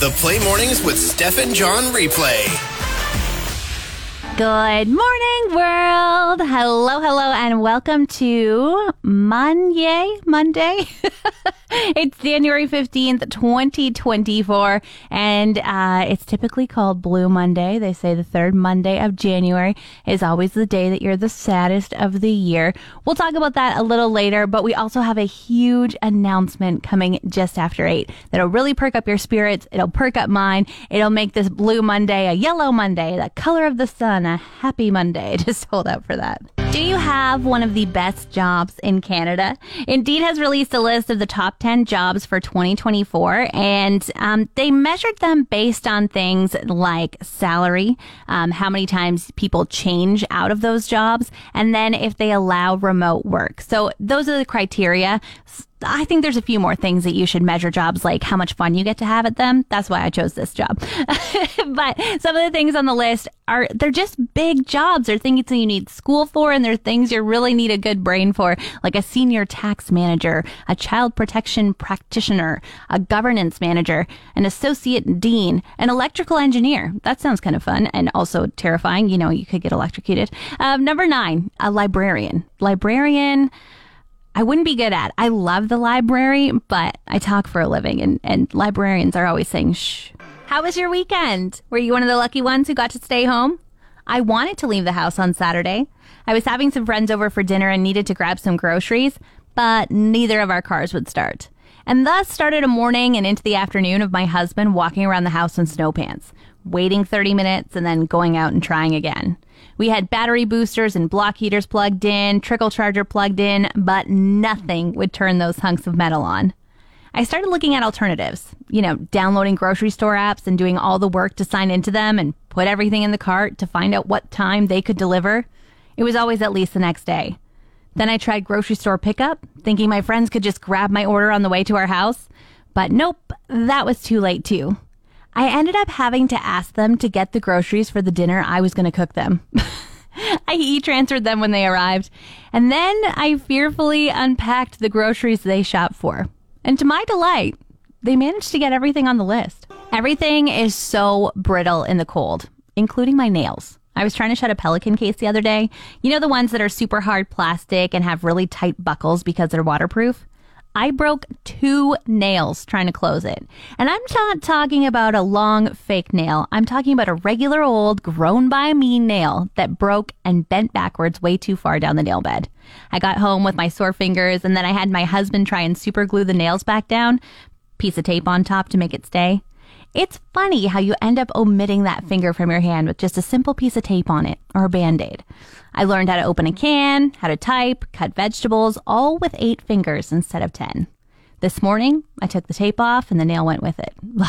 The Play Mornings with Steph and John replay. Good morning, world. Hello, hello, and welcome to Monday. Monday. it's January 15th, 2024, and uh, it's typically called Blue Monday. They say the third Monday of January is always the day that you're the saddest of the year. We'll talk about that a little later, but we also have a huge announcement coming just after 8 that'll really perk up your spirits. It'll perk up mine. It'll make this Blue Monday a yellow Monday, the color of the sun, a happy Monday. Just hold out for that. Do you have one of the best jobs in Canada? Indeed has released a list of the top 10 jobs for 2024, and um, they measured them based on things like salary, um, how many times people change out of those jobs, and then if they allow remote work. So those are the criteria. I think there's a few more things that you should measure jobs like how much fun you get to have at them. That's why I chose this job. but some of the things on the list are they're just big jobs. They're things that you need school for and they're things you really need a good brain for, like a senior tax manager, a child protection practitioner, a governance manager, an associate dean, an electrical engineer. That sounds kind of fun and also terrifying. You know, you could get electrocuted. Um, number nine, a librarian. Librarian I wouldn't be good at. I love the library, but I talk for a living and, and librarians are always saying shh. How was your weekend? Were you one of the lucky ones who got to stay home? I wanted to leave the house on Saturday. I was having some friends over for dinner and needed to grab some groceries, but neither of our cars would start. And thus started a morning and into the afternoon of my husband walking around the house in snow pants, waiting 30 minutes and then going out and trying again. We had battery boosters and block heaters plugged in, trickle charger plugged in, but nothing would turn those hunks of metal on. I started looking at alternatives, you know, downloading grocery store apps and doing all the work to sign into them and put everything in the cart to find out what time they could deliver. It was always at least the next day. Then I tried grocery store pickup, thinking my friends could just grab my order on the way to our house. But nope, that was too late too. I ended up having to ask them to get the groceries for the dinner I was going to cook them. I e transferred them when they arrived, and then I fearfully unpacked the groceries they shopped for. And to my delight, they managed to get everything on the list. Everything is so brittle in the cold, including my nails. I was trying to shut a pelican case the other day. You know, the ones that are super hard plastic and have really tight buckles because they're waterproof? I broke two nails trying to close it. And I'm not talking about a long fake nail. I'm talking about a regular old grown by me nail that broke and bent backwards way too far down the nail bed. I got home with my sore fingers and then I had my husband try and super glue the nails back down, piece of tape on top to make it stay. It's funny how you end up omitting that finger from your hand with just a simple piece of tape on it or a band aid. I learned how to open a can, how to type, cut vegetables, all with eight fingers instead of 10. This morning, I took the tape off and the nail went with it.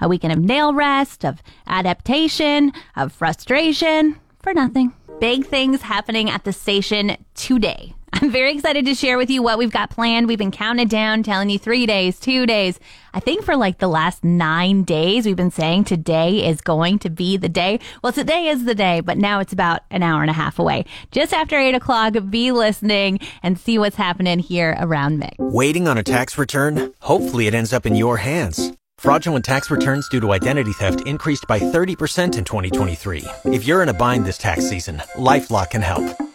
A weekend of nail rest, of adaptation, of frustration for nothing. Big things happening at the station today. I'm very excited to share with you what we've got planned. We've been counting down, telling you three days, two days. I think for like the last nine days, we've been saying today is going to be the day. Well, today is the day, but now it's about an hour and a half away. Just after eight o'clock, be listening and see what's happening here around Mick. Waiting on a tax return? Hopefully it ends up in your hands. Fraudulent tax returns due to identity theft increased by 30% in 2023. If you're in a bind this tax season, LifeLock can help.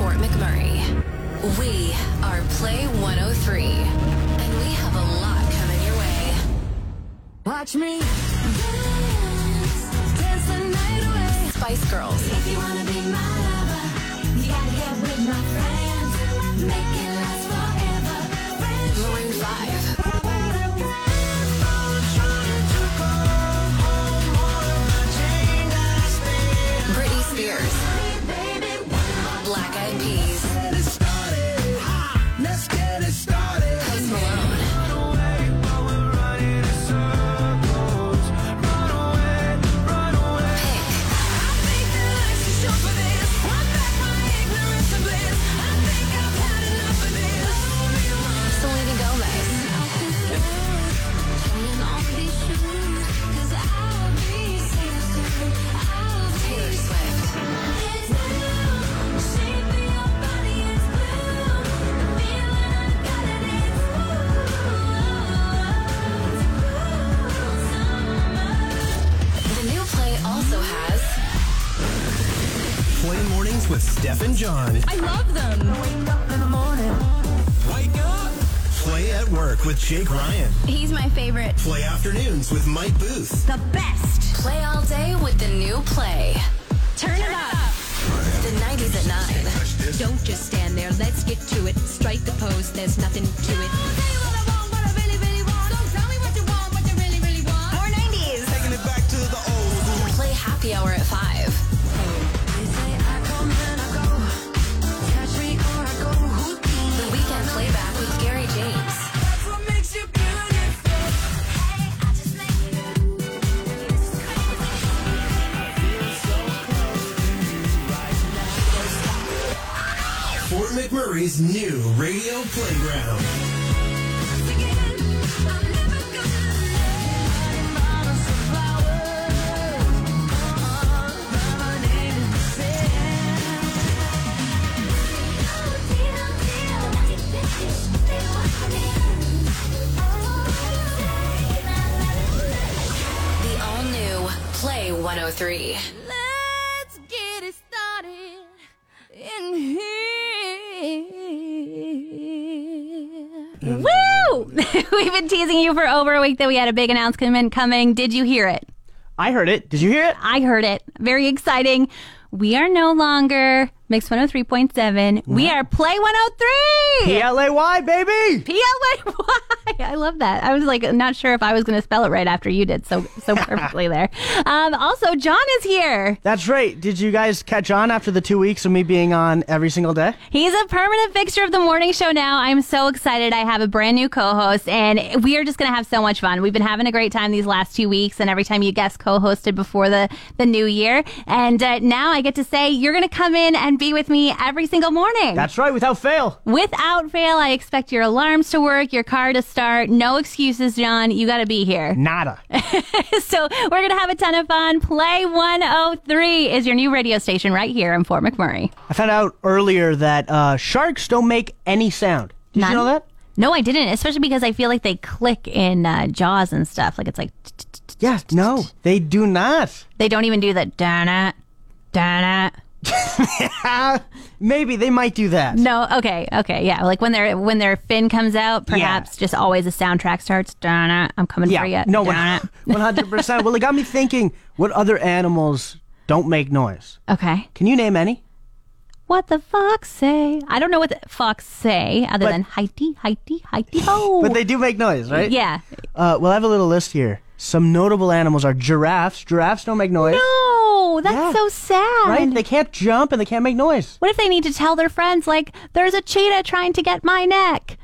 Fort McMurray. We are Play 103, and we have a lot coming your way. Watch me dance, dance the night away. Spice Girls. If you wanna be my lover, you gotta get with my friends. Make it last forever. Britney Spears. Black Eyed Peas. Jake Ryan. He's my favorite. Play afternoons with Mike Booth. The best. Play All Day with the new play. Turn it up. The 90s at 9. Don't just stand there. Let's get to it. Strike the pose. There's nothing to it. More 90s. Play Happy Hour at 5. McMurray's new radio playground. The all new Play 103. We've been teasing you for over a week that we had a big announcement coming. Did you hear it? I heard it. Did you hear it? I heard it. Very exciting. We are no longer Mix 103.7. We are Play 103. P L A Y, baby. Play. P-L-A-Y. I love that. I was like not sure if I was going to spell it right after you did so so perfectly there. Um, also, John is here. That's right. Did you guys catch on after the two weeks of me being on every single day? He's a permanent fixture of the morning show now. I'm so excited. I have a brand new co-host, and we are just going to have so much fun. We've been having a great time these last two weeks, and every time you guest co-hosted before the the new year, and uh, now I get to say you're going to come in and be with me every single morning. That's right, without fail. Without fail, I expect your alarms to work, your car to start. No excuses, John. You got to be here. Nada. so we're going to have a ton of fun. Play 103 is your new radio station right here in Fort McMurray. I found out earlier that uh, sharks don't make any sound. Did None? you know that? No, I didn't, especially because I feel like they click in uh, Jaws and stuff. Like it's like Yeah, no, they do not. they don't even do the da da Maybe they might do that. No, okay, okay, yeah. Like when their when their fin comes out, perhaps just always a soundtrack starts. Da I'm coming for you. Yeah, no, one hundred percent. Well, it got me thinking. What other animals don't make noise? Okay. Can you name any? What the fox say? I don't know what the fox say other But- than Heidi, Heidi, Heidi ho. But they do make noise, right? Yeah. Uh, well, I have a little list here. Some notable animals are giraffes. Giraffes don't make noise. No, that's Yeah. so sad. Right? They can't jump and they can't make noise. What if they need to tell their friends, like, there's a cheetah trying to get my neck?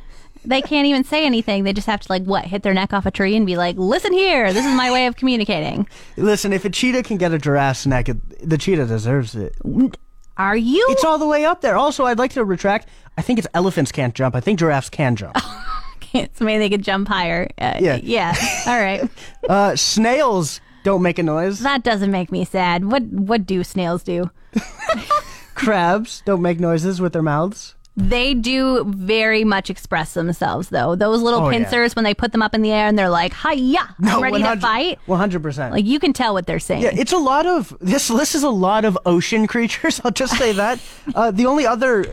They can't even say anything. They just have to, like, what, hit their neck off a tree and be like, listen here, this is my way of communicating. Listen, if a cheetah can get a giraffe's neck, it, the cheetah deserves it. Are you? It's all the way up there. Also, I'd like to retract. I think it's elephants can't jump. I think giraffes can jump. so maybe they could jump higher. Uh, Yeah. Yeah. All right. uh, snails don't make a noise. that doesn't make me sad. What What do snails do? Crabs don't make noises with their mouths. They do very much express themselves, though. Those little Oh, yeah. pincers, when they put them up in the air and they're like, "Hiya, I'm ready to fight." One hundred percent. Like you can tell what they're saying. Yeah, it's a lot of this list is a lot of ocean creatures. I'll just say that. uh, the only other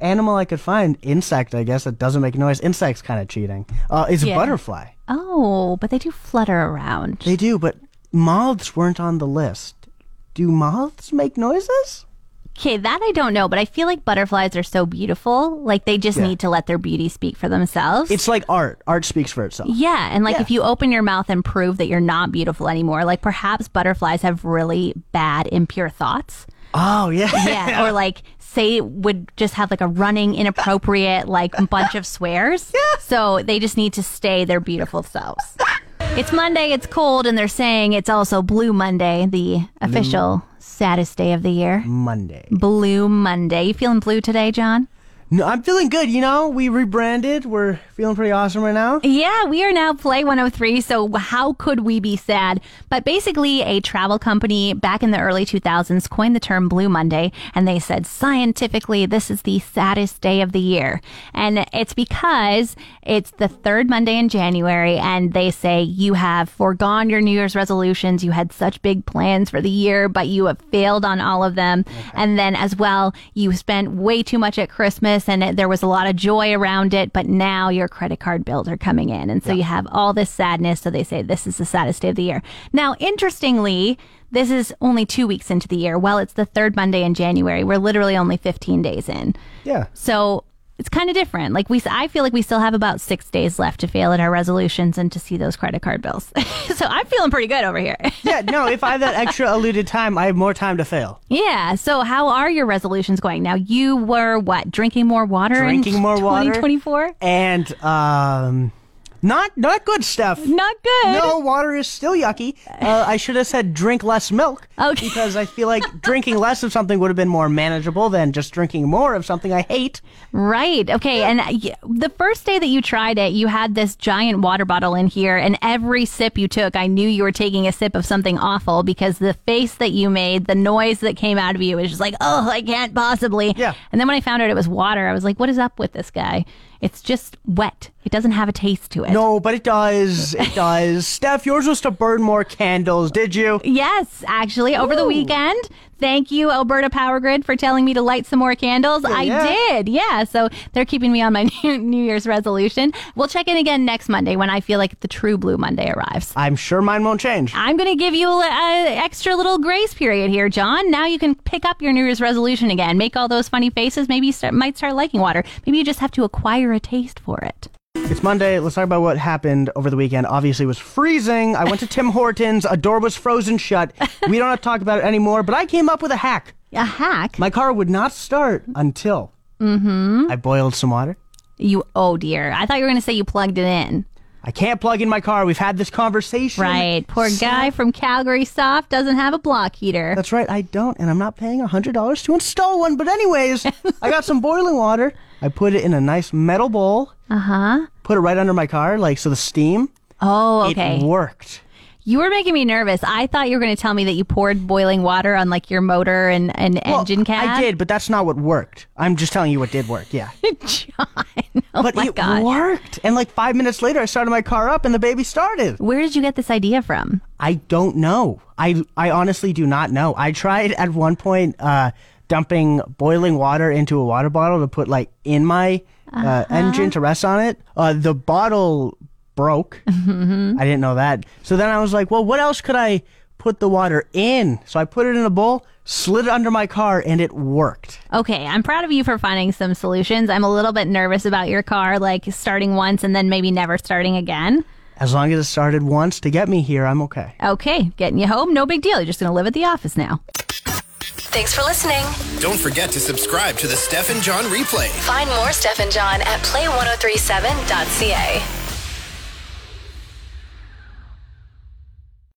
animal I could find, insect, I guess, that doesn't make noise. Insect's kind of cheating. Uh, is Yeah. a butterfly. Oh, but they do flutter around. They do, but moths weren't on the list. Do moths make noises? Okay, that I don't know, but I feel like butterflies are so beautiful. Like they just Yeah. need to let their beauty speak for themselves. It's like art. Art speaks for itself. yeah, and like Yeah. if you open your mouth and prove that you're not beautiful anymore, like perhaps butterflies have really bad, impure thoughts. Oh, yeah. Yeah, or like say would just have like a running, inappropriate, like bunch of swears. Yeah. So they just need to stay their beautiful selves. It's Monday, it's cold, and they're saying it's also Blue Monday, the official saddest day of the year. Monday. Blue Monday. You feeling blue today, John? No, I'm feeling good. You know, we rebranded. We're feeling pretty awesome right now. Yeah, we are now Play 103, so how could we be sad? But basically, a travel company back in the early 2000s coined the term Blue Monday, and they said scientifically this is the saddest day of the year. And it's because it's the third Monday in January, and they say you have foregone your New Year's resolutions, you had such big plans for the year, but you have failed on all of them. And then as well, you spent way too much at Christmas, and it, there was a lot of joy around it, but now your credit card bills are coming in. And so you have all this sadness. So they say this is the saddest day of the year. Now, interestingly, this is only two weeks into the year. Well, it's the third Monday in January. We're literally only 15 days in. Yeah. So it's kind of different. Like we, I feel like we still have about six days left to fail at our resolutions and to see those credit card bills. so I'm feeling pretty good over here. Yeah, no, if I have that extra alluded time, I have more time to fail. yeah. So how are your resolutions going? Now you were what? Drinking more water. Drinking in more water. 2024. And, um, not, not good stuff. Not good. No, water is still yucky. Uh, I should have said drink less milk. Okay. Because I feel like drinking less of something would have been more manageable than just drinking more of something I hate. Right. Okay. And the first day that you tried it, you had this giant water bottle in here, and every sip you took, I knew you were taking a sip of something awful because the face that you made, the noise that came out of you was just like, oh, I can't possibly. Yeah. And then when I found out it was water, I was like, what is up with this guy? It's just wet. It doesn't have a taste to it. No, but it does. It does. Steph, yours was to burn more candles, did you? Yes, actually, over the weekend. Thank you, Alberta Power Grid, for telling me to light some more candles. I yeah. did. Yeah. So they're keeping me on my New New Year's resolution. We'll check in again next Monday when I feel like the true Blue Monday arrives. I'm sure mine won't change. I'm going to give you an extra little grace period here, John. Now you can pick up your New Year's resolution again. Make all those funny faces. Maybe you start, might start liking water. Maybe you just have to acquire a taste for it. It's Monday. Let's talk about what happened over the weekend. Obviously, it was freezing. I went to Tim Hortons. A door was frozen shut. We don't have to talk about it anymore, but I came up with a hack. A hack? My car would not start until mm-hmm. I boiled some water. You, oh dear. I thought you were going to say you plugged it in. I can't plug in my car. We've had this conversation. Right. Poor guy from Calgary Soft doesn't have a block heater. That's right. I don't, and I'm not paying $100 to install one. But, anyways, I got some boiling water. I put it in a nice metal bowl, Uh huh. put it right under my car, like so the steam. Oh, okay. It worked. You were making me nervous. I thought you were going to tell me that you poured boiling water on like your motor and, and Well, engine cab. I did, but that's not what worked. I'm just telling you what did work. Yeah. John. Oh but it god. worked. And like five minutes later, I started my car up and the baby started. Where did you get this idea from? I don't know. I I honestly do not know. I tried at one point uh, dumping boiling water into a water bottle to put like in my uh, Uh-huh. engine to rest on it. Uh, the bottle broke. Mm-hmm. I didn't know that. So then I was like, well, what else could I put the water in? So I put it in a bowl, slid it under my car, and it worked. Okay, I'm proud of you for finding some solutions. I'm a little bit nervous about your car, like starting once and then maybe never starting again. As long as it started once to get me here, I'm okay. Okay, getting you home, no big deal. You're just going to live at the office now. Thanks for listening. Don't forget to subscribe to the Steph and John replay. Find more Steph and John at play1037.ca.